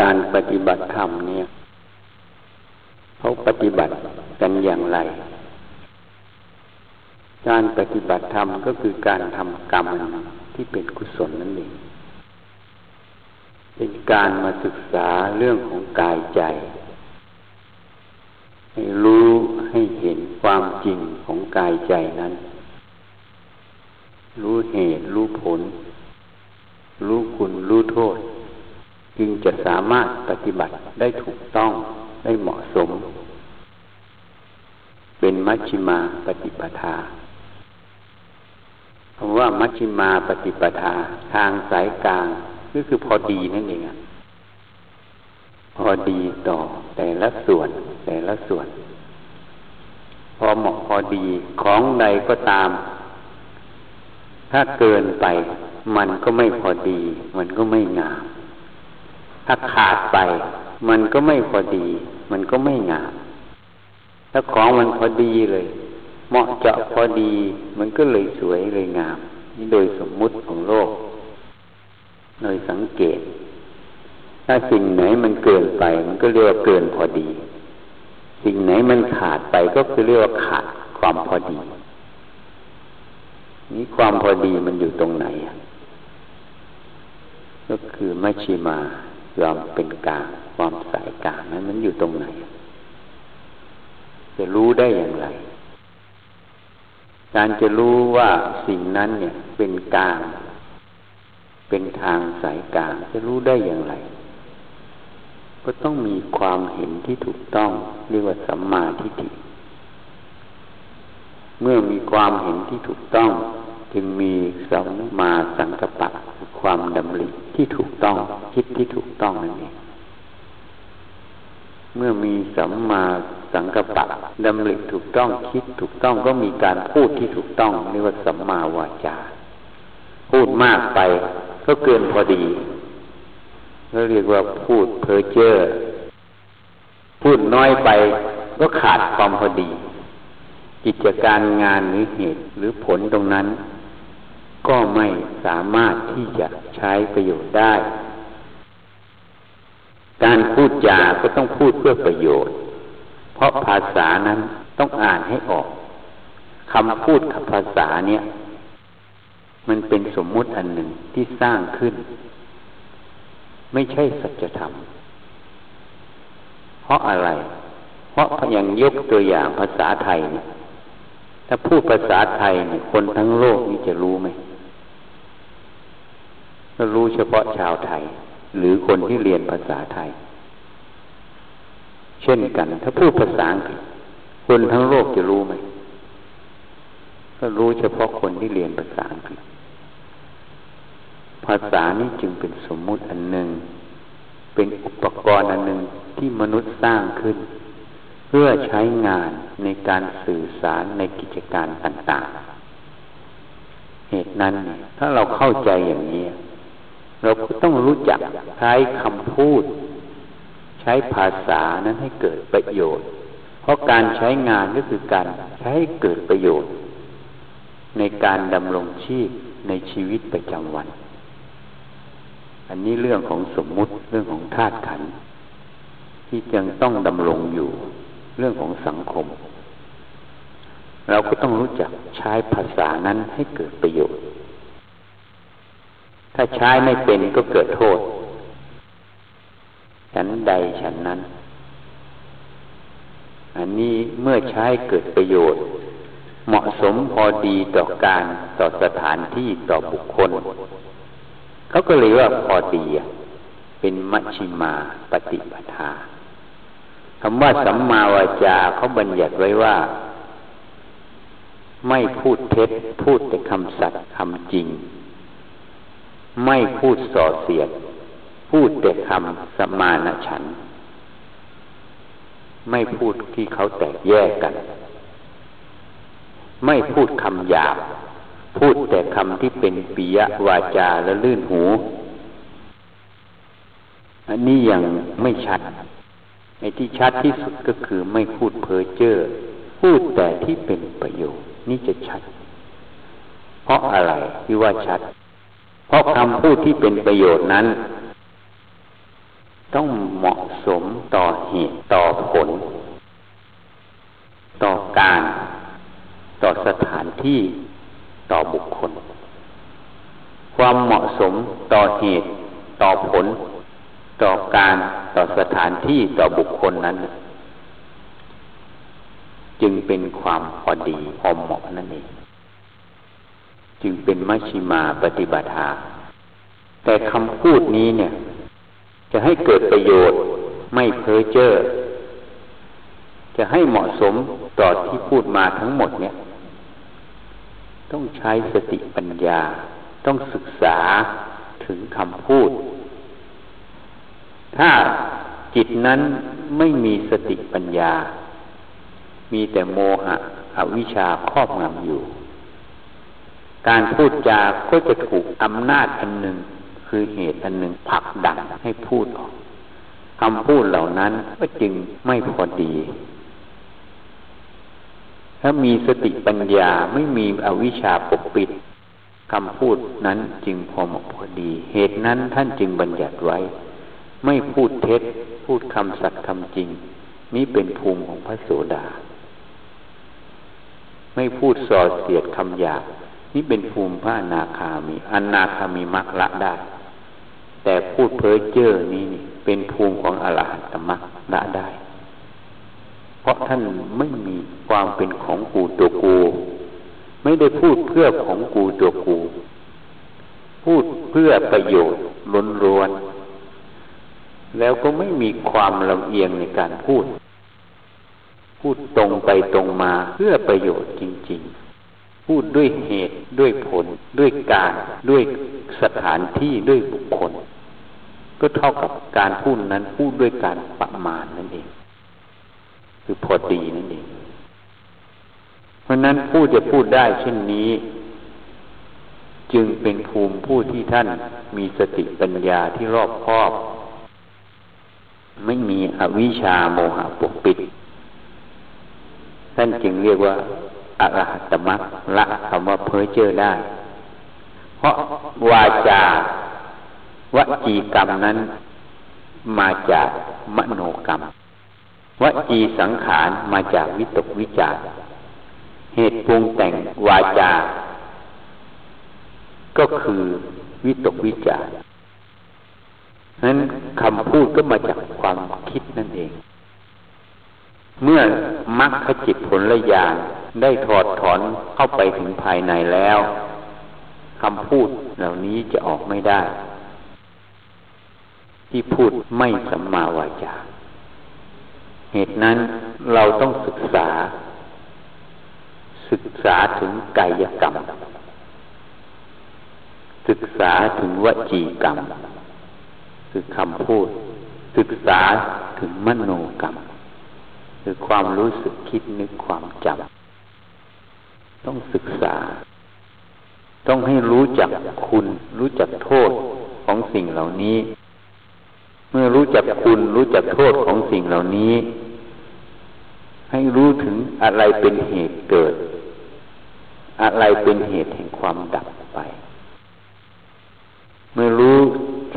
การปฏิบัติธรรมเนี่ยเขาปฏิบัติกันอย่างไร การปฏิบัติธรรมก็คือการทำกรรมที่เป็นกุศลนั่นเองเป็นการมาศึกษาเรื่องของกายใจ ให้รู้ให้เห็นความจริงของกายใจนั้น รู้เหตุ รู้ผล รู้คุณ รู้โทษ จึงจะสามารถปฏิบัติได้ถูกต้องได้เหมาะสม เป็นมัชฌิมาปฏิปทาคำว่ามัชฌิมาปฏิปทาทางสายกลางก็คือพอดีนั่นเองพอดีต่อแต่ละส่วนแต่ละส่วน พอเหมาะพอดีของใดก็ตาม ถ้าเกินไป มันก็ไม่พอดี มันก็ไม่งาม ถ้าขาดไป มันก็ไม่พอดี มันก็ไม่งามถ้าของมันพอดีเลย เหมาะเจาะพอดี มันก็เลยสวยเลยงาม นี่โดยสมมุติของโลก โดยสังเกต ถ้าสิ่งไหนมันเกินไป มันก็เรียกว่าเกินพอดี สิ่งไหนมันขาดไปก็คือเรียกว่าขาดความพอดี นี้ความพอดีมันอยู่ตรงไหน ก็คือมัชชิมา ยอมเป็นกลางความสายกลางนั้นมันอยู่ตรงไหน จะรู้ได้อย่างไร การจะรู้ว่าสิ่งนั้นเนี่ยเป็นกลาง เป็นทางสายกลางจะรู้ได้อย่างไร ก็ต้องมีความเห็นที่ถูกต้องเรียกว่าสัมมาทิฏฐิเมื่อมีความเห็นที่ถูกต้อง จึงมีสัมมาสังกัปปะความดำริที่ถูกต้องคิดที่ถูกต้องนั่นเองเมื่อมีสัมมาสังกัปปะดำริถูกต้องคิดถูกต้องก็มีการพูดที่ถูกต้องเรียกว่าสัมมาวาจา พูดมากไปก็เกินพอดีก็เรียกว่าพูดเพ้อเจ้อพูดน้อยไปก็ขาดความพอดี กิจการงานหรือเหตุหรือผลตรงนั้น ก็ไม่สามารถที่จะใช้ประโยชน์ได้ การพูดจา ก็ต้องพูดเพื่อประโยชน์ เพราะภาษานั้นต้องอ่านให้ออกคำพูดกับภาษาเนี่ย มันเป็นสมมุติอันหนึ่งที่สร้างขึ้น ไม่ใช่สัจธรรม เพราะอะไร เพราะอย่างยกตัวอย่างภาษาไทยเนี่ย ถ้าพูดภาษาไทยเนี่ยคนทั้งโลกนี้จะรู้ไหมก็รู้เฉพาะชาวไทย หรือคนที่เรียนภาษาไทย เช่นกัน ถ้าพูดภาษาอังกฤษคนทั้งโลกจะรู้ไหมก็รู้เฉพาะคนที่เรียนภาษาอังกฤษภาษานี้จึงเป็นสมมุติอันหนึ่ง เป็นอุปกรณ์อันหนึ่งที่มนุษย์สร้างขึ้น เพื่อใช้งานในการสื่อสารในกิจการต่างๆ เหตุนั้น ถ้าเราเข้าใจอย่างนี้ เราก็ต้องรู้จักใช้คำพูด ใช้ภาษานั้นให้เกิดประโยชน์ เพราะการใช้งานก็คือการใช้ใเกิดประโยชน์ ในการดำรงชีพในชีวิตประจำวัน อันนี้เรื่องของสมมุติเรื่องของธาตุขันธ์ที่ยังต้องดำรงอยู่ เรื่องของสังคม เราก็ต้องรู้จักใช้ภาษานั้นให้เกิดประโยชน์ ถ้าใช้ไม่เป็นก็เกิดโทษ ฉันใดฉันนั้น อันนี้เมื่อใช้เกิดประโยชน์ เหมาะสมพอดีต่อการต่อสถานที่ต่อบุคคล เขาก็เลยว่าพอดีเป็นมัชชิมาปฏิปทา คำว่าสัมมาวาจาเขาบัญญัติไว้ว่า ไม่พูดเท็จ พูดแต่คำสัตย์คำจริง ไม่พูดส่อเสียด พูดแต่คำสมานฉัน ไม่พูดที่เขาแตกแยกกัน ไม่พูดคำหยาบ พูดแต่คำที่เป็นปิยวาจาและลื่นหู อันนี้ยังไม่ชัด ในที่ชัดที่สุดก็คือไม่พูดเพ้อเจ้อพูดแต่ที่เป็นประโยชน์นี่จะชัด เพราะอะไรที่ว่าชัด เพราะคำพูดที่เป็นประโยชน์นั้น ต้องเหมาะสมต่อเหตุต่อผล ต่อการ ต่อสถานที่ต่อบุคคล ความเหมาะสมต่อเหตุต่อผล ต่อการต่อสถานที่ต่อบุคคลนั้น จึงเป็นความพอดีพอเหมาะนั่นเองจึงเป็นมัชชิมาปฏิบัติาแต่คำพูดนี้เนี่ย จะให้เกิดประโยชน์ไม่เพ้อเจ้อจะให้เหมาะสมต่อที่พูดมาทั้งหมดเนี่ย ต้องใช้สติปัญญา ต้องศึกษาถึงคำพูด ถ้าจิตนั้นไม่มีสติปัญญา มีแต่โมหะอวิชชาครอบงำอยู่ การพูดจาก็จะถูกอำนาจอันหนึ่ง คือเหตุอันหนึ่งผลักดันให้พูดออกคำพูดเหล่านั้นก็จึงไม่พอดี ถ้ามีสติปัญญาไม่มีอวิชชาปกปิดคำพูดนั้นจึงพอเหมาะพอดี เหตุนั้นท่านจึงบัญญัติไว้ ไม่พูดเท็จ พูดคำสัตย์คำจริง นี้เป็นภูมิของพระโสดา ไม่พูดส่อเสียดคำหยาบนี่เป็นภูมิพระนาคามีอนาคามีมักละได้ แต่พูดเพ้อเจ้อนี้นี่เป็นภูมิของอรหันตมักละได้ เพราะท่านไม่มีความเป็นของกูตัวกู ไม่ได้พูดเพื่อของกูตัวกู พูดเพื่อประโยชน์ล้นล้วน แล้วก็ไม่มีความลำเอียงในการพูด พูดตรงไปตรงมาเพื่อประโยชน์จริง ๆ พูดด้วยเหตุด้วยผล ด้วยการด้วยสถานที่ด้วยบุคคล ก็เท่ากับการพูดนั้นพูดด้วยการประมาณนั่นเอง คือพอดีนั่นเอง เพราะนั้นผู้จะพูดได้เช่นนี้ จึงเป็นภูมิผู้ที่ท่านมีสติปัญญาที่รอบคอบ ไม่มีอวิชชาโมหะปกปิด ท่านจึงเรียกว่าอรหัตมรรคละคำว่าเพ้อเจ้อได้ เพราะวาจาวจีกรรมนั้น มาจากมโนกรรมวจีสังขารมาจากวิตกวิจารเหตุปรุงแต่งวาจา ก็คือวิตกวิจาร นั้นคำพูดก็มาจากความคิดนั่นเอง เมื่อมรรคจิตผลละยานได้ถอดถอนเข้าไปถึงภายในแล้วคำพูดเหล่านี้จะออกไม่ได้ ที่พูดไม่สัมมาวาจาเหตุนั้นเราต้องศึกษา ศึกษาถึงกายกรรม ศึกษาถึงวจีกรรม คือคำพูด ศึกษาถึงมโนกรรม คือความรู้สึกคิดนึกความจำต้องศึกษา ต้องให้รู้จักคุณ รู้จักโทษของสิ่งเหล่านี้ เมื่อรู้จักคุณรู้จักโทษของสิ่งเหล่านี้ ให้รู้ถึงอะไรเป็นเหตุเกิด อะไรเป็นเหตุแห่งความดับไป เมื่อรู้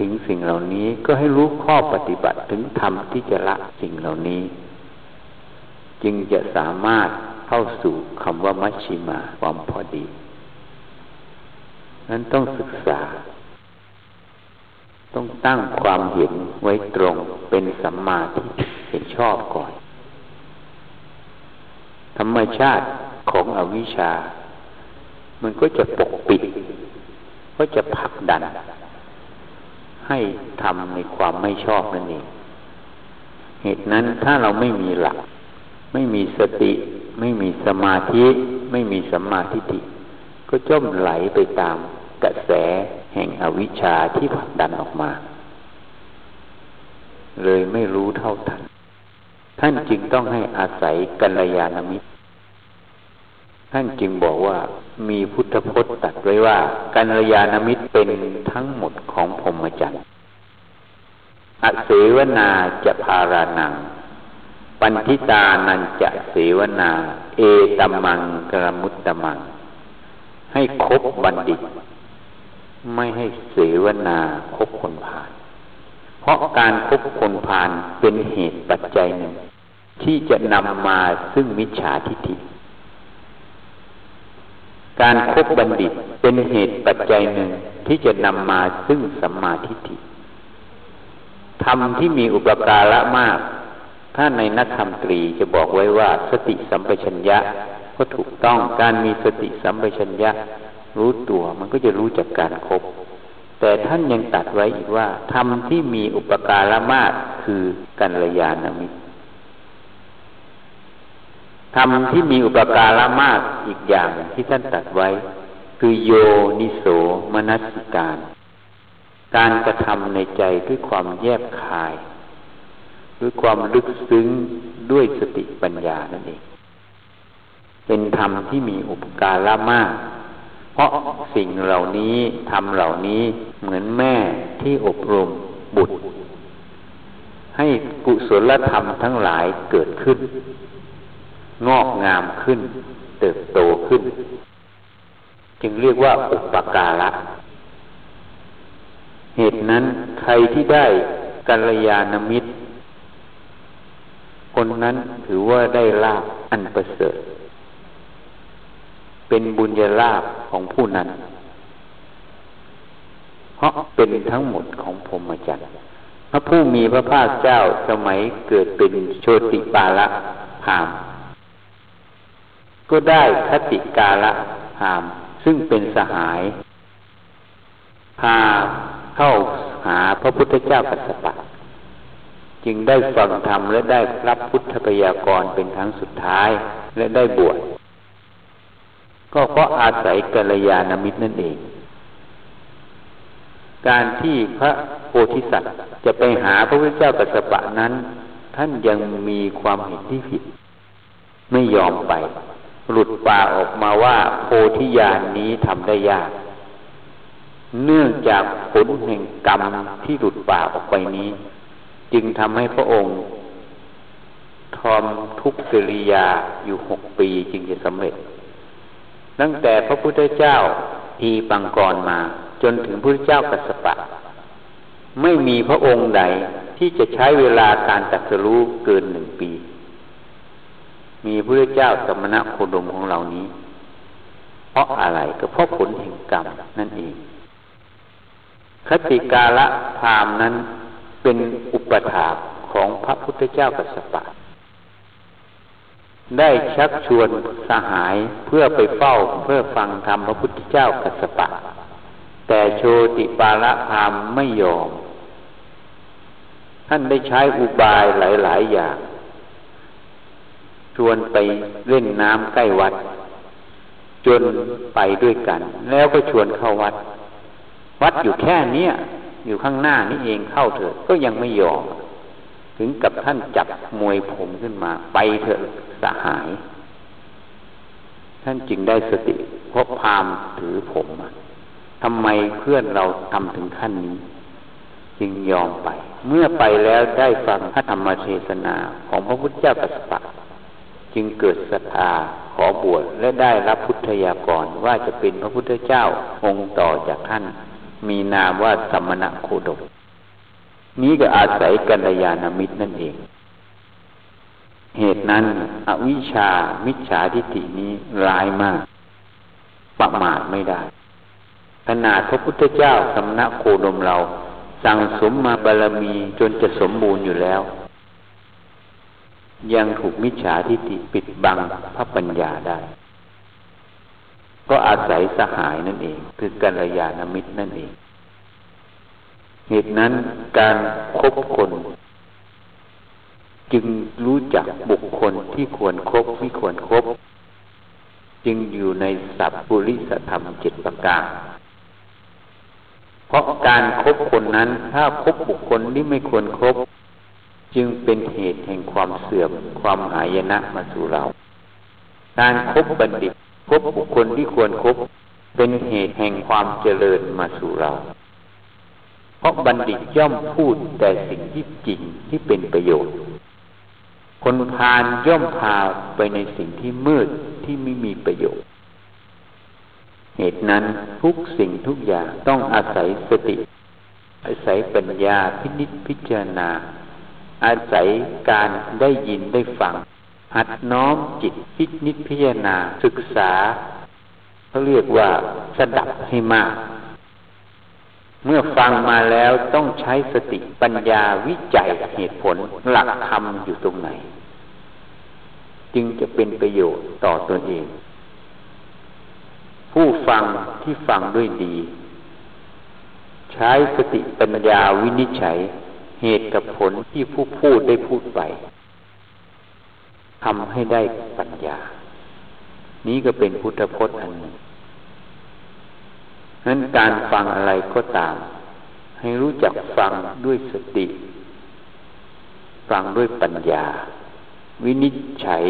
ถึงสิ่งเหล่านี้ ก็ให้รู้ข้อปฏิบัติถึงธรรมที่จะละสิ่งเหล่านี้ จึงจะสามารถเข้าสู่คำว่ามัชชิมาความพอดีนั้นต้องศึกษา ต้องตั้งความเห็นไว้ตรงเป็นสัมมาทิฏฐิเห็นชอบก่อน ธรรมชาติของอวิชชา มันก็จะปกปิด ก็จะผลักดัน ให้ทำในความไม่ชอบนั่นเองเหตุนั้นถ้าเราไม่มีหลัก ไม่มีสติ ไม่มีสมาธิ ไม่มีสัมมาทิฏฐิก็จมไหลไปตามกระแสแห่งอวิชชาที่ผลักดันออกมา เลยไม่รู้เท่าทัน ท่านจึงต้องให้อาศัยกัลยาณมิตร ท่านจึงบอกว่ามีพุทธพจน์ตัดไว้ว่ากัลยาณมิตรเป็นทั้งหมดของพรหมจรรย์อเสวนาจะพารานัง ปันทิตานันจะเสวนา เอตมังกรมุตตมัง ให้คบบัณฑิต ไม่ให้เสวนาคบคนผ่าน เพราะการคบคนพาลเป็นเหตุปัจจัยหนึ่งที่จะนำมาซึ่งมิจฉาทิฏฐิ การคบบัณฑิตเป็นเหตุปัจจัยหนึ่งที่จะนำมาซึ่งสัมมาทิฏฐิธรรมที่มีอุปการะมาก ถ้าในนักธรรมตรีจะบอกไว้ว่า สติสัมปชัญญะก็ถูกต้องการมีสติสัมปชัญญะ รู้ตัวมันก็จะรู้จากการครบแต่ท่านยังตัดไว้อีกว่าธรรมที่มีอุปการะมากคือกัลยาณมิตร ธรรมที่มีอุปการะมากอีกอย่างที่ท่านตัดไว้ คือโยนิโสมนัสิการ การกระทำในใจด้วยความแยบคาย ด้วยความลึกซึ้งด้วยสติปัญญานั่นเอง เป็นธรรมที่มีอุปการะมาก เพราะสิ่งเหล่านี้ทำเหล่านี้เหมือนแม่ที่อบรมบุตร ให้กุศลธรรมทั้งหลายเกิดขึ้น งอกงามขึ้น เติบโตขึ้น จึงเรียกว่าอุปการะเหตุนั้นใครที่ได้กัลยาณมิตร คนนั้นถือว่าได้ลาภอันประเสริฐ เป็นบุญญาลาภของผู้นั้น เพราะเป็นทั้งหมดของพรหมจรรย์พระผู้มีพระภาคเจ้าสมัยเกิดเป็นโชติปาละพาม ก็ได้คติกาละพาม ซึ่งเป็นสหาย พาเข้าหาพระพุทธเจ้ากัสสปะ จึงได้ฟังธรรมและได้รับพุทธพยากรเป็นครั้งสุดท้ายและได้บวชก็เพราะอาศัยกัลยาณมิตรนั่นเอง การที่พระโพธิสัตว์จะไปหาพระพุทธเจ้ากัสสปะนั้น ท่านยังมีความเห็นที่ผิด ไม่ยอมไป หลุดป่าออกมาว่า โพธิญาณนนี้ทำได้ยาก เนื่องจากผลแห่งกรรมที่หลุดป่าออกไปนี้ จึงทำให้พระองค์ ทอมทุกกิริยาอยู่หกปีจึงจะสำเร็จ ตั้งแต่พระพุทธเจ้าทีปังกรมา จนถึงพระพุทธเจ้ากัสปะ ไม่มีพระองค์ใดที่จะใช้เวลาการตัดสรู้เกินหนึ่งปี มีพระพุทธเจ้าสมณะโคดมของเรานี้ เพราะอะไรก็เพราะผลแห่งกรรมนั่นเอง คติกาละพามนั้นเป็นอุปถาของพระพุทธเจ้ากัสปะ ได้ชักชวนสหายเพื่อไปเฝ้าเพื่อฟังธรรมพระพุทธเจ้ากัสปะ แต่โชติปาละพามไม่ยอม ท่านได้ใช้อุบายหลาย ๆ อย่าง ชวนไปเล่นน้ำใกล้วัด จนไปด้วยกัน แล้วก็ชวนเข้าวัด วัดอยู่แค่เนี้ยอยู่ข้างหน้านี่เองเข้าเถอะก็ยังไม่ยอมถึงกับท่านจับมวยผมขึ้นมา ไปเถอะสหาย ท่านจึงได้สติเพราะพามถือผมทำไมเพื่อนเราทำถึงขั้นนี้ จึงยอมไป เมื่อไปแล้วได้ฟังพระธรรมเทศนาของพระพุทธเจ้าปัสสะ จึงเกิดศรัทธาขอบวชและได้รับพุทธยากรว่าจะเป็นพระพุทธเจ้าองค์ต่อจากท่าน มีนามว่าสมณะโคดมนี้ก็อาศัยกัลยาณมิตรนั่นเอง เหตุนั้น อวิชามิจฉาทิฏฐินี้ร้ายมาก ประมาทไม่ได้ ขนาดพระพุทธเจ้าสำนักโคดมเรา สั่งสมมาบารมีจนจะสมบูรณ์อยู่แล้ว ยังถูกมิจฉาทิฏฐิปิดบังพระปัญญาได้ ก็อาศัยสหายนั่นเอง คือกัลยาณมิตรนั่นเอง เหตุนั้นการคบคน จึงรู้จักบุคคลที่ควรครบไม่ควรครบ จึงอยู่ในสัพปุริสธรรมเจ็ดประการเพราะการครบคนนั้น ถ้าคบบุคคลที่ไม่ควรครบ จึงเป็นเหตุแห่งความเสื่อมความหายนะมาสู่เรา การครบบัณฑิตคบบุคคลที่ควรครบเป็นเหตุแห่งความเจริญมาสู่เรา เพราะบัณฑิตย่อมพูดแต่สิ่งที่จริงที่เป็นประโยชน์ คนพาลย่อมพาไปในสิ่งที่มืดที่ไม่มีประโยชน์ เหตุนั้นทุกสิ่งทุกอย่างต้องอาศัยสติ อาศัยปัญญาพินิจพิจารณา อาศัยการได้ยินได้ฟัง หัดน้อมจิตพินิจพิจารณาศึกษาเขาเรียกว่าสดับให้มาก เมื่อฟังมาแล้วต้องใช้สติปัญญาวิจัยเหตุผลหลักธรรมอยู่ตรงไหน จึงจะเป็นประโยชน์ต่อตนเอง ผู้ฟังที่ฟังด้วยดี ใช้สติปัญญาวินิจฉัย เหตุกับผลที่ผู้พูดได้พูดไปทำให้ได้ปัญญา นี้ก็เป็นพุทธพจน์อันหนึ่งนั้นการฟังอะไรก็ตาม ให้รู้จักฟังด้วยสติ ฟังด้วยปัญญา วินิจฉัย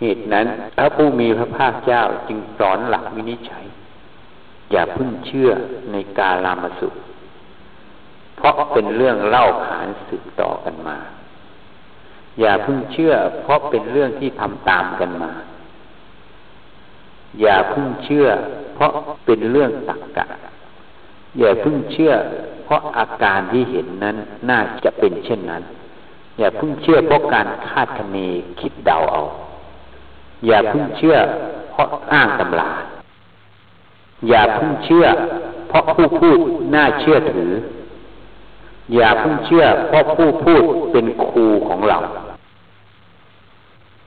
เหตุนั้นพระผู้มีพระภาคเจ้าจึงสอนหลักวินิจฉัย อย่าพึ่งเชื่อในกาลามสุข เพราะเป็นเรื่องเล่าขานสืบต่อกันมา อย่าพึ่งเชื่อ เพราะเป็นเรื่องที่ทำตามกันมา อย่าพึ่งเชื่อ เพราะเป็นเรื่องตักกะ อย่าพึ่งเชื่อ เพราะอาการที่เห็นนั้นน่าจะเป็นเช่นนั้น อย่าพึ่งเชื่อเพราะการคาดคะเนคิดเดาเอา อย่าพึ่งเชื่อ เพราะอ้างตำราอย่าพึ่งเชื่อ เพราะผู้พูดน่าเชื่อถือ อย่าพึ่งเชื่อ เพราะผู้พูดเป็นครูของเรา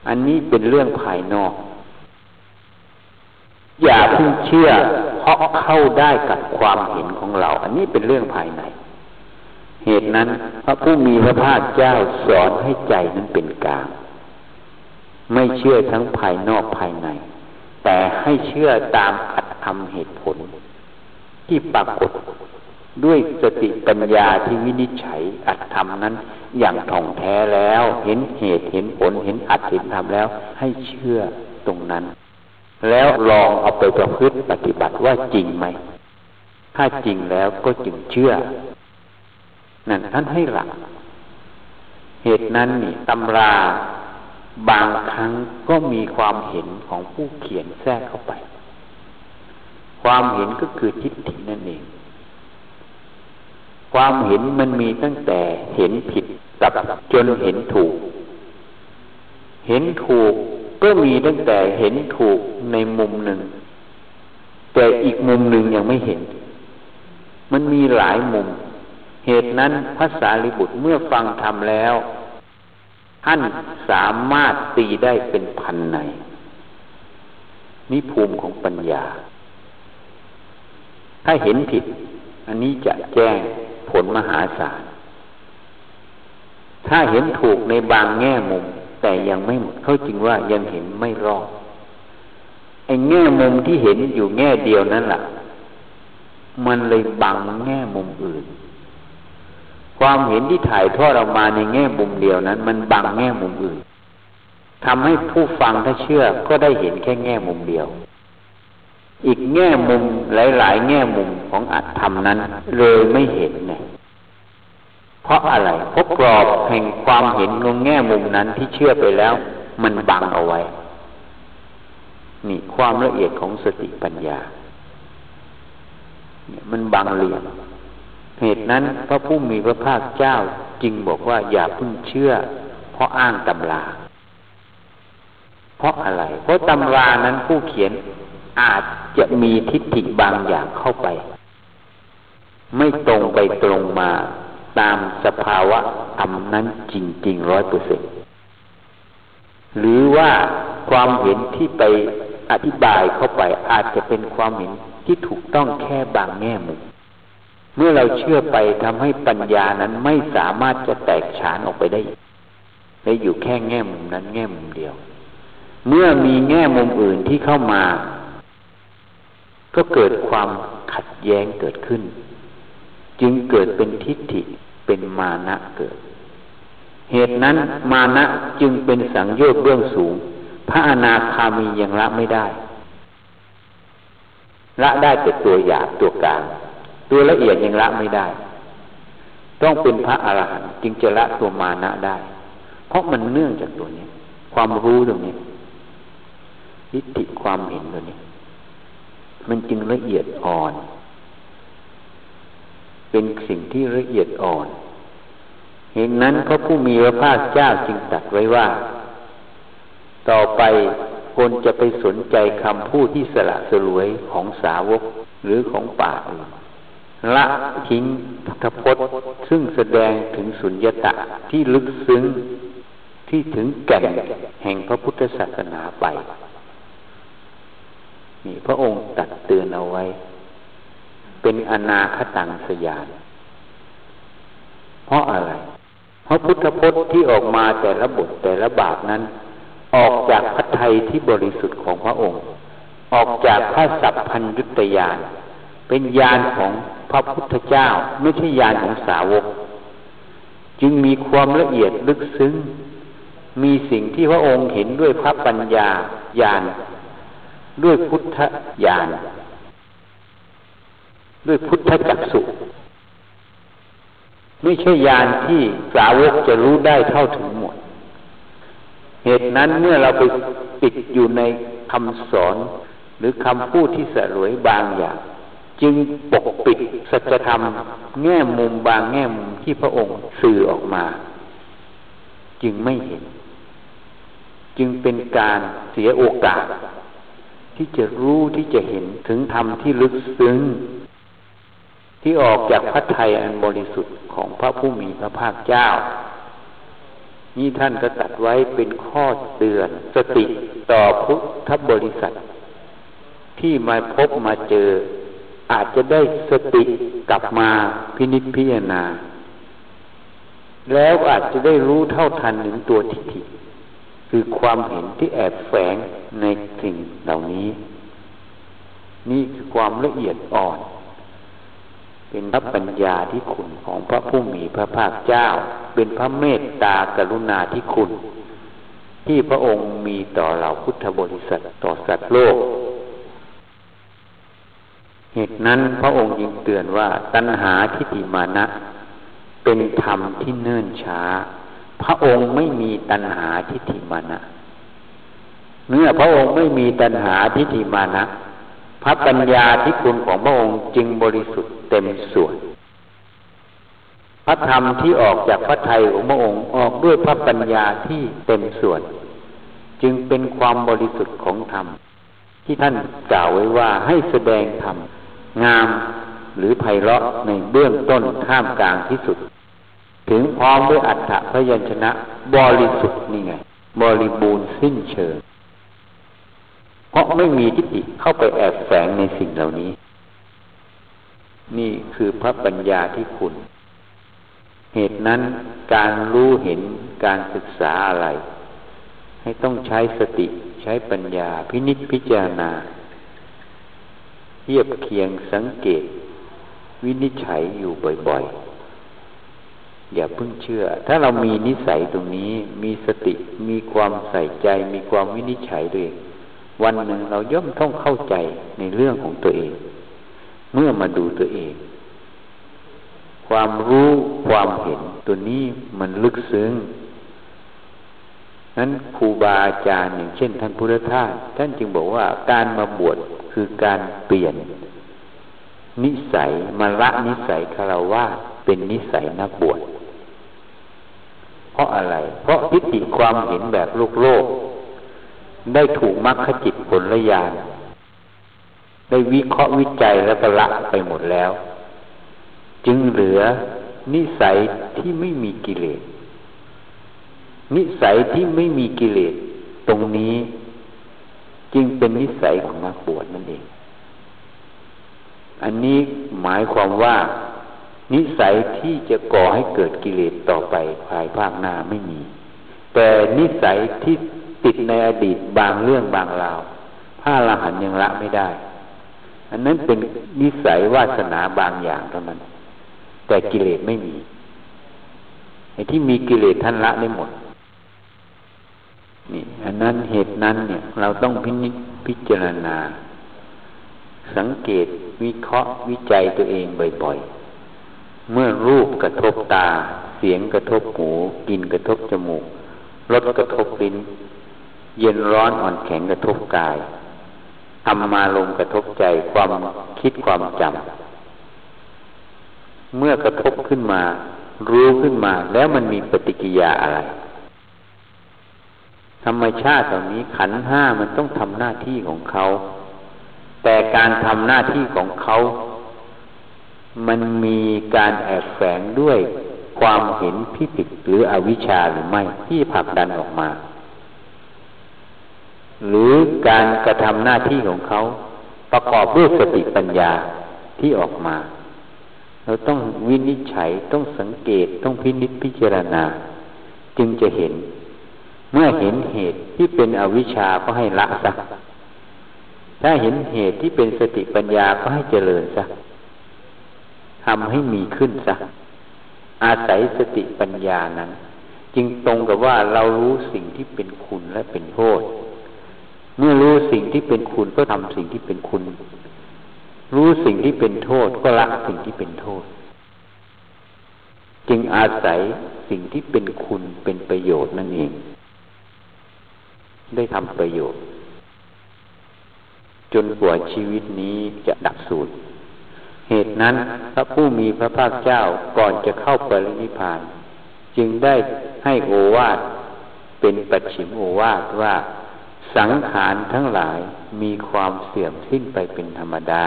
อันนี้เป็นเรื่องภายนอก อย่าเพิ่งเชื่อ เพราะเข้าได้กับความเห็นของเรา อันนี้เป็นเรื่องภายใน เหตุนั้นพระผู้มีพระภาคเจ้าสอนให้ใจนั้นเป็นกลาง ไม่เชื่อทั้งภายนอกภายใน แต่ให้เชื่อตามอัตธรรมเหตุผลที่ปรากฏ ด้วยสติปัญญาที่วินิจฉัยอัตธรรมนั้น อย่างท่องแท้แล้ว เห็นเหตุเห็นผลเห็นอัตเห็นธรรมแล้ว ให้เชื่อตรงนั้น แล้วลองเอาไปประพฤติปฏิบัติว่าจริงไหม ถ้าจริงแล้วก็จึงเชื่อ นั่นท่านให้หลัก เหตุนั้นนี่ตำราบางครั้งก็มีความเห็นของผู้เขียนแทรกเข้าไป ความเห็นก็คือทิฏฐินั่นเอง ความเห็นมันมีตั้งแต่เห็นผิดกับจนเห็นถูก เห็นถูกก็มีตั้งแต่เห็นถูกในมุมหนึ่ง แต่อีกมุมหนึ่งยังไม่เห็น มันมีหลายมุม เหตุนั้นภาษาลิบุตรเมื่อฟังทำแล้ว ท่านสามารถตีได้เป็นพันในนี่ภูมิของปัญญา ถ้าเห็นผิด อันนี้จะแจ้ง ลมหาศาล ถ้าเห็นถูกในบางแง่มุม แต่ยังไม่หมดเขาจึงว่ายังเห็นไม่รอดไอ้แง่มุมที่เห็นอยู่แง่เดียวนั่นแหละมันเลยบังแง่มุมอื่น ความเห็นที่ถ่ายทอดออกมาในแง่มุมเดียวนั้น มันบังแง่มุมอื่นทำให้ผู้ฟังถ้าเชื่อก็ได้เห็นแค่แง่มุมเดียว อีกแง่มุมหลาย ๆ แง่มุมของอัตธรรมนั้น เลยไม่เห็นเนี่ย เพราะอะไรเพราะกรอบแห่งความเห็นงงแง่มุมนั้นที่เชื่อไปแล้ว มันบังเอาไว้ นี่ความละเอียดของสติปัญญาเนี่ยมันบังเหลี่ยมเหตุนั้นพระผู้มีพระภาคเจ้าจึงบอกว่าอย่าพึ่งเชื่อ เพราะอ้างตำรา เพราะอะไร เพราะตำรานั้นผู้เขียนอาจจะมีทิฏฐิบางอย่างเข้าไป ไม่ตรงไปตรงมา ตามสภาวะธรรมนั้นจริงๆร้อยเปอร์เซ็นหรือว่าความเห็นที่ไปอธิบายเข้าไปอาจจะเป็นความเห็นที่ถูกต้องแค่บางแง่มุมเมื่อเราเชื่อไปทำให้ปัญญานั้นไม่สามารถจะแตกฉานออกไปได้ได้อยู่แค่แง่มุมนั้นแง่มุมเดียว เมื่อมีแง่มุมอื่นที่เข้ามา ก็เกิดความขัดแย้งเกิดขึ้น จึงเกิดเป็นทิฏฐิ เป็นมานะเกิด เหตุนั้นมานะจึงเป็นสังโยชน์เบื้องสูง พระอนาคามียังละไม่ได้ ละได้แต่ตัวหยาบตัวกลาง ตัวละเอียดยังละไม่ได้ ต้องเป็นพระอรหันต์จึงจะละตัวมานะได้ เพราะมันเนื่องจากตัวนี้ ความรู้ตรงนี้ทิฏฐิความเห็นตัวนี้ มันจึงละเอียดอ่อน เป็นสิ่งที่ละเอียดอ่อน เหตุนั้นพระผู้มีพระภาคเจ้าจึงตรัสไว้ว่า ต่อไปคนจะไปสนใจคำพูดที่สละสลวยของสาวกหรือของป่าละทิ้งพุทธพจน์ซึ่งแสดงถึงสุญญตะที่ลึกซึ้งที่ถึงแก่นแห่งพระพุทธศาสนาไปนี่พระองค์ตัดเตือนเอาไว้ เป็นอนาคตังสยาน เพราะอะไร เพราะพุทธพจน์ที่ออกมาแต่ละบทแต่ละบาทนั้น ออกจากพระไทยที่บริสุทธิ์ของพระองค์ ออกจากพระสัพพัญยุตยาน เป็นญาณของพระพุทธเจ้า ไม่ใช่ญาณของสาวก จึงมีความละเอียดลึกซึ้ง มีสิ่งที่พระองค์เห็นด้วยพระปัญญาญาณด้วยพุทธญาณ ด้วยพุทธจักสุไม่ใช่ญาณที่สาวกจะรู้ได้เท่าถึงหมด เหตุนั้นเมื่อเราไปติดอยู่ในคำสอนหรือคำพูดที่สรวยบางอย่าง จึงปกปิดสัจธรรม แง่มุมบางแง่มุมที่พระองค์สื่อออกมา จึงไม่เห็น จึงเป็นการเสียโอกาส ที่จะรู้ที่จะเห็นถึงธรรมที่ลึกซึ้ง ที่ออกจากพระทัยอันบริสุทธิ์ของพระผู้มีพระภาคเจ้า นี่ท่านก็ตัดไว้เป็นข้อเตือนสติต่อพุทธบริษัท ที่มาพบมาเจอ อาจจะได้สติกลับมาพินิจพิจารณา แล้วอาจจะได้รู้เท่าทันถึงตัวทิฏฐิคือความเห็นที่แอบแฝงในสิ่งเหล่านี้ นี่คือความละเอียดอ่อน เป็นพระปัญญาที่คุณของพระผู้มีพระภาคเจ้า เป็นพระเมตตากรุณาที่คุณ ที่พระองค์มีต่อเหล่าพุทธบริษัทต่อสัตว์โลก เหตุนั้นพระองค์ยิงเตือนว่าตัณหาทิฏฐิมานะ เป็นธรรมที่เนิ่นช้า พระองค์ไม่มีตัณหาทิฏฐิมานะเมื่อพระองค์ไม่มีตัณหาทิฏฐิมานะ พระปัญญาที่คุณของพระองค์จึงบริสุทธิ์เต็มส่วน พระธรรมที่ออกจากพระทัยของพระองค์ออกด้วยพระปัญญาที่เต็มส่วน จึงเป็นความบริสุทธิ์ของธรรม ที่ท่านกล่าวไว้ว่าให้แสดงธรรมงามหรือไพเราะในเบื้องต้นท่ามกลางที่สุด ถึงพร้อมด้วยอัฏฐพยัญชนะ บริสุทธิ์นี่ไง บริบูรณ์สิ้นเชิง เพราะไม่มีทิฏฐิเข้าไปแอบแฝงในสิ่งเหล่านี้ นี่คือพระปัญญาที่คุณ เหตุนั้นการรู้เห็นการศึกษาอะไร ให้ต้องใช้สติใช้ปัญญาพินิจพิจารณา เทียบเคียงสังเกต วินิจฉัยอยู่บ่อยๆอย่าเพิ่งเชื่อ ถ้าเรามีนิสัยตรงนี้ มีสติ มีความใส่ใจ มีความวินิจฉัยด้วย วันหนึ่งเราย่อมต้องเข้าใจในเรื่องของตัวเอง เมื่อมาดูตัวเอง ความรู้ความเห็นตัวนี้มันลึกซึ้งนั้นครูบาอาจารย์อย่างเช่น ท่านพุทธทาสท่านจึงบอกว่าการมาบวชคือการเปลี่ยน นิสัยมาละนิสัยคารวะเป็นนิสัยนักบวชเพราะอะไร เพราะทิฏฐิความเห็นแบบโลกโลก ได้ถูกมรรคจิตผลละยานได้วิเคราะห์วิจัยแล้วก็ละไปหมดแล้ว จึงเหลือนิสัยที่ไม่มีกิเลส นิสัยที่ไม่มีกิเลส ตรงนี้ จึงเป็นนิสัยของนักบวชนั่นเอง อันนี้หมายความว่า นิสัยที่จะก่อให้เกิดกิเลสต่อไปภายภาคหน้าไม่มี แต่นิสัยที่ ติดในอดีตบางเรื่องบางราวพระอรหันยังละไม่ได้ อันนั้นเป็นนิสัยวาสนาบางอย่างเท่านั้น แต่กิเลสไม่มีไอ้ที่มีกิเลสท่านละได้หมด นี่ อันนั้นเหตุนั้นเนี่ย เราต้องพินิจพิจารณา สังเกตวิเคราะห์วิจัยตัวเองบ่อยๆ เมื่อรูปกระทบตา เสียงกระทบหูกินกระทบจมูกรสกระทบลิ้น เย็นร้อนอ่อนแข็งกระทบกายทำมาลงกระทบใจความคิดความจำเมื่อกระทบขึ้นมา รู้ขึ้นมา แล้วมันมีปฏิกิยาอะไร ธรรมชาติเหล่านี้ขันห้ามันต้องทำหน้าที่ของเขา แต่การทำหน้าที่ของเขา มันมีการแอบแฝงด้วยความเห็นผิดหรืออวิชชาหรือไม่ที่ผลักดันออกมา หรือการกระทำหน้าที่ของเขาประกอบด้วยสติปัญญาที่ออกมา เราต้องวินิจฉัยต้องสังเกตต้องพินิจพิจารณา จึงจะเห็น เมื่อเห็นเหตุที่เป็นอวิชชาก็ให้ละซะถ้าเห็นเหตุที่เป็นสติปัญญาก็ให้เจริญซะทำให้มีขึ้นซะอาศัยสติปัญญานั้น จึงตรงกับว่าเรารู้สิ่งที่เป็นคุณและเป็นโทษ เมื่อรู้สิ่งที่เป็นคุณก็ทำสิ่งที่เป็นคุณ รู้สิ่งที่เป็นโทษก็ละสิ่งที่เป็นโทษ จึงอาศัยสิ่งที่เป็นคุณเป็นประโยชน์นั่นเอง ได้ทำประโยชน์ จนกว่าชีวิตนี้จะดับสูญเหตุนั้นพระผู้มีพระภาคเจ้าก่อนจะเข้าปรินิพาน จึงได้ให้โอวาทเป็นปัจฉิมโอวาทว่า สังขารทั้งหลายมีความเสื่อมสิ้นไปเป็นธรรมดา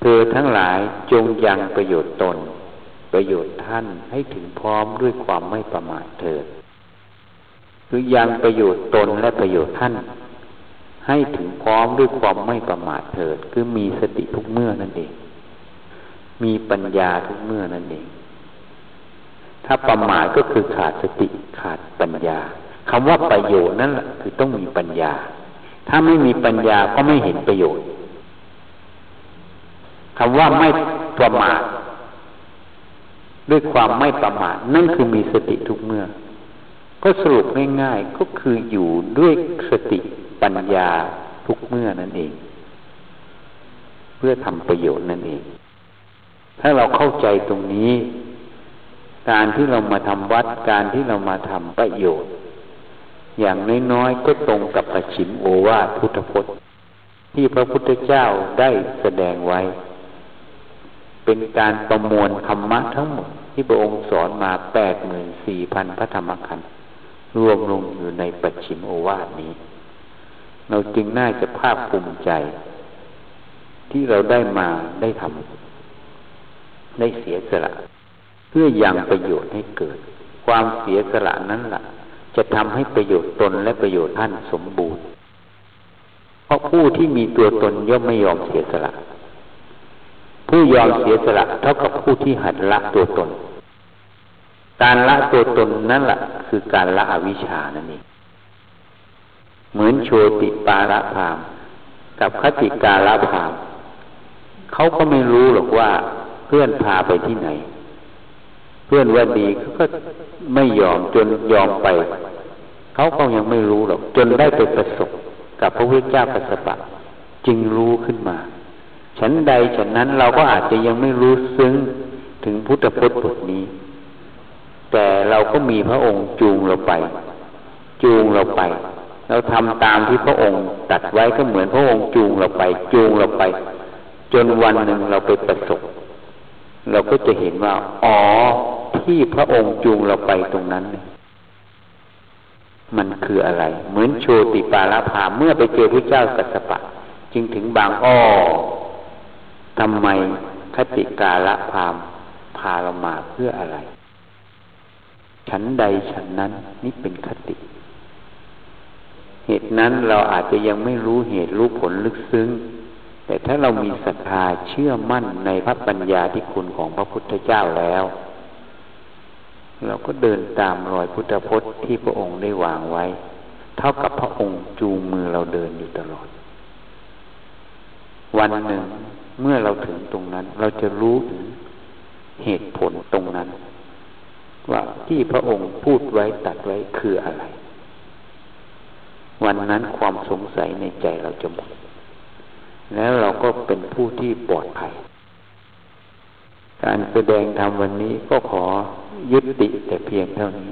เธอทั้งหลายจงยังประโยชน์ตน ประโยชน์ท่านให้ถึงพร้อมด้วยความไม่ประมาทเถิด คือยังประโยชน์ตนและประโยชน์ท่าน ให้ถึงพร้อมด้วยความไม่ประมาทเถิด คือมีสติทุกเมื่อนั่นเอง มีปัญญาทุกเมื่อนั่นเอง ถ้าประมาทก็คือขาดสติขาดปัญญา คำว่าประโยชน์นั่นแหละคือต้องมีปัญญา ถ้าไม่มีปัญญาก็ไม่เห็นประโยชน์คำว่าไม่ประมาทด้วยความไม่ประมาทนั่นคือมีสติทุกเมื่อ ก็สรุปง่ายๆก็คืออยู่ด้วยสติปัญญาทุกเมื่อนั่นเอง เพื่อทำประโยชน์นั่นเอง ถ้าเราเข้าใจตรงนี้ การที่เรามาทำวัดการที่เรามาทำประโยชน์ อย่างน้อยๆก็ตรงกับประชิมโอวาทพุทธพจน์ ที่พระพุทธเจ้าได้แสดงไว้ เป็นการประมวลธรรมะทั้งหมดที่พระองค์สอนมาแปดหมื่นสี่พันพระธรรมขันธ์รวมลงอยู่ในปัจฉิมโอวาทนี้ เราจึงน่าจะภาคภูมิใจ ที่เราได้มาได้ทำได้เสียสละ เพื่อยังประโยชน์ให้เกิด ความเสียสละนั้นละ่ะ จะทำให้ประโยชน์ตนและประโยชน์ท่านสมบูรณ์ เพราะผู้ที่มีตัวตนย่อมไม่ยอมเสียสละ ผู้ยอมเสียสละเท่ากับผู้ที่หัดละตัวตน การละตัวตนนั่นแหละคือการละอวิชานั่นเองเหมือนโชติปาระพามกับคติการลพามเขาก็ไม่รู้หรอกว่าเพื่อนพาไปที่ไหน เพื่อนว่าดีเขาก็ไม่ยอมจนยอมไป เขาก็ยังไม่รู้หรอก จนได้ไปประสบกับพระพุทธเจ้ากัสปะ จึงรู้ขึ้นมาฉันใดฉันนั้นเราก็อาจจะยังไม่รู้ซึ้งถึงพุทธพจน์บทนี้ แต่เราก็มีพระองค์จูงเราไป จูงเราไป เราทำตามที่พระองค์ตัดไว้ก็เหมือนพระองค์จูงเราไป จูงเราไป จนวันหนึ่งเราไปประสบ เราก็จะเห็นว่า อ๋อที่พระองค์จูงเราไปตรงนั้น มันคืออะไร เหมือนโชติปาราภาเมื่อไปเจอพระเจ้ากัสปะ จึงถึงบางอ้อทำไมคติกาละพามพาเรามาเพื่ออะไร ฉันใดฉันนั้นนี่เป็นคติ เหตุนั้นเราอาจจะยังไม่รู้เหตุรู้ผลลึกซึ้ง แต่ถ้าเรามีศรัทธาเชื่อมั่นในพระปัญญาที่คุณของพระพุทธเจ้าแล้ว เราก็เดินตามรอยพุทธพจน์ที่พระองค์ได้วางไว้ เท่ากับพระองค์จูงมือเราเดินอยู่ตลอด วันหนึ่งเมื่อเราถึงตรงนั้น เราจะรู้ถึงเหตุผลตรงนั้น ว่าที่พระองค์พูดไว้ตัดไว้คืออะไร วันนั้นความสงสัยในใจเราจะหมดแล้วเราก็เป็นผู้ที่ปลอดภัย การแสดงธรรมวันนี้ก็ขอยุติแต่เพียงเท่านี้